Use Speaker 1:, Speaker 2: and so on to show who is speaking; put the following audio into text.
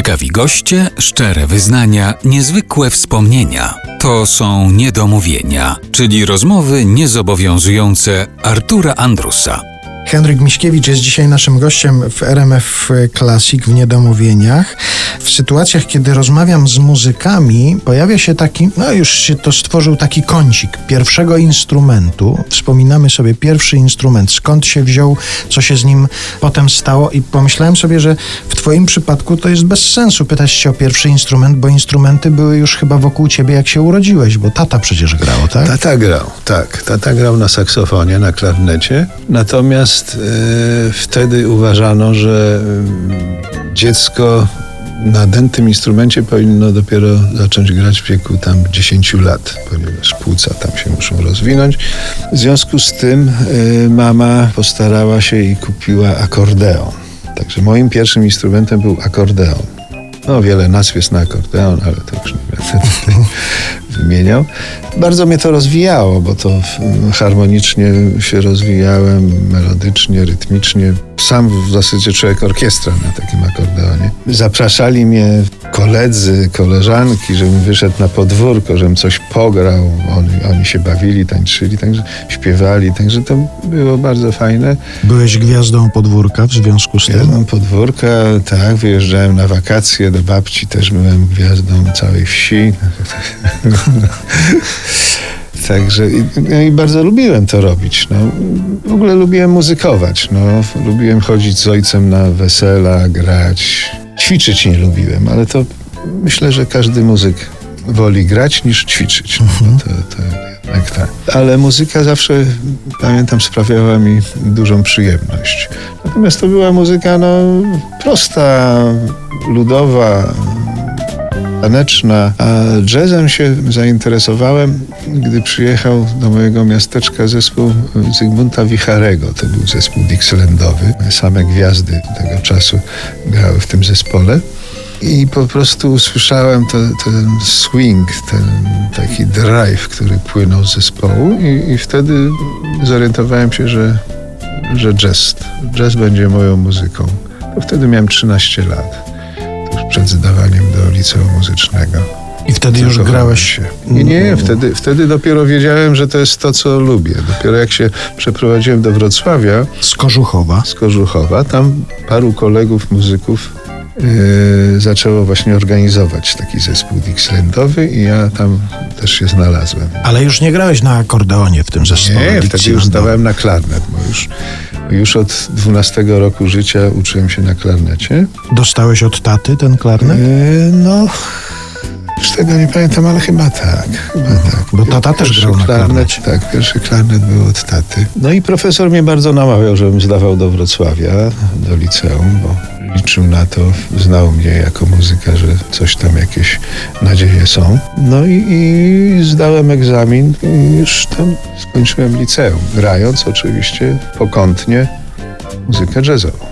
Speaker 1: Ciekawi goście, szczere wyznania, niezwykłe wspomnienia. To są niedomówienia, czyli rozmowy niezobowiązujące Artura Andrusa.
Speaker 2: Henryk Miśkiewicz jest dzisiaj naszym gościem w RMF Classic w Niedomówieniach. W sytuacjach, kiedy rozmawiam z muzykami, pojawia się taki, no już się to stworzył taki kącik pierwszego instrumentu. Wspominamy sobie pierwszy instrument, skąd się wziął, co się z nim potem stało i pomyślałem sobie, że w twoim przypadku to jest bez sensu pytać się o pierwszy instrument, bo instrumenty były już chyba wokół ciebie, jak się urodziłeś, bo tata przecież grał, tak?
Speaker 3: Tata grał, tak. Tata grał na saksofonie, na klarnecie. Natomiast e, wtedy uważano, że e, dziecko na dętym instrumencie powinno dopiero zacząć grać w wieku tam 10 lat, ponieważ płuca tam się muszą rozwinąć. W związku z tym e, mama postarała się i kupiła akordeon. Także moim pierwszym instrumentem był akordeon. No, wiele nazw jest na akordeon, ale to już nie tutaj wymieniał. Bardzo mnie to rozwijało, bo to harmonicznie się rozwijałem, melodycznie, rytmicznie. Sam w zasadzie człowiek orkiestra na takim akordeonie. Zapraszali mnie koledzy, koleżanki, żebym wyszedł na podwórko, żebym coś pograł. Oni, oni się bawili, tańczyli, także śpiewali, także to było bardzo fajne.
Speaker 2: Byłeś gwiazdą podwórka w związku z tym?
Speaker 3: Gwiazdą podwórka, tak, wyjeżdżałem na wakacje do babci, też byłem gwiazdą całej wsi. Także i, no i bardzo lubiłem to robić. No, w ogóle lubiłem muzykować. No, lubiłem chodzić z ojcem na wesela, grać. Ćwiczyć nie lubiłem, ale to myślę, że każdy muzyk woli grać niż ćwiczyć. No, bo to, to tak. Ale muzyka zawsze, pamiętam, sprawiała mi dużą przyjemność. Natomiast to była muzyka no, prosta, ludowa, taneczna, a jazzem się zainteresowałem, gdy przyjechał do mojego miasteczka zespół Zygmunta Wicharego. To był zespół Dixielandowy. Same gwiazdy tego czasu grały w tym zespole. I po prostu usłyszałem to, ten swing, ten taki drive, który płynął z zespołu i, i wtedy zorientowałem się, że, że jazz, jazz będzie moją muzyką. To wtedy miałem 13 lat przed zdawaniem do liceum muzycznego.
Speaker 2: I wtedy już grałeś się?
Speaker 3: Nie, nie, wtedy, wtedy dopiero wiedziałem, że to jest to, co lubię. Dopiero jak się przeprowadziłem do Wrocławia.
Speaker 2: Z Kożuchowa.
Speaker 3: Z Kożuchowa. Tam paru kolegów, muzyków yy, zaczęło właśnie organizować taki zespół Dixielandowy i ja tam też się znalazłem.
Speaker 2: Ale już nie grałeś na akordeonie w tym zespole
Speaker 3: Nie, wtedy już zdawałem na klarnet, bo już już od 12 roku życia uczyłem się na klarnecie.
Speaker 2: Dostałeś od taty ten klarnet?
Speaker 3: Yy, no, już tego nie pamiętam, ale chyba tak. Chyba mhm. tak.
Speaker 2: Bo tata też grał na klarnet.
Speaker 3: Tak, pierwszy klarnet był od taty. No i profesor mnie bardzo namawiał, żebym zdawał do Wrocławia, do liceum, bo liczył na to, znał mnie jako muzyka, że coś tam jakieś nadzieje są. No i, i zdałem egzamin i już tam skończyłem liceum, grając oczywiście pokątnie muzykę jazzową.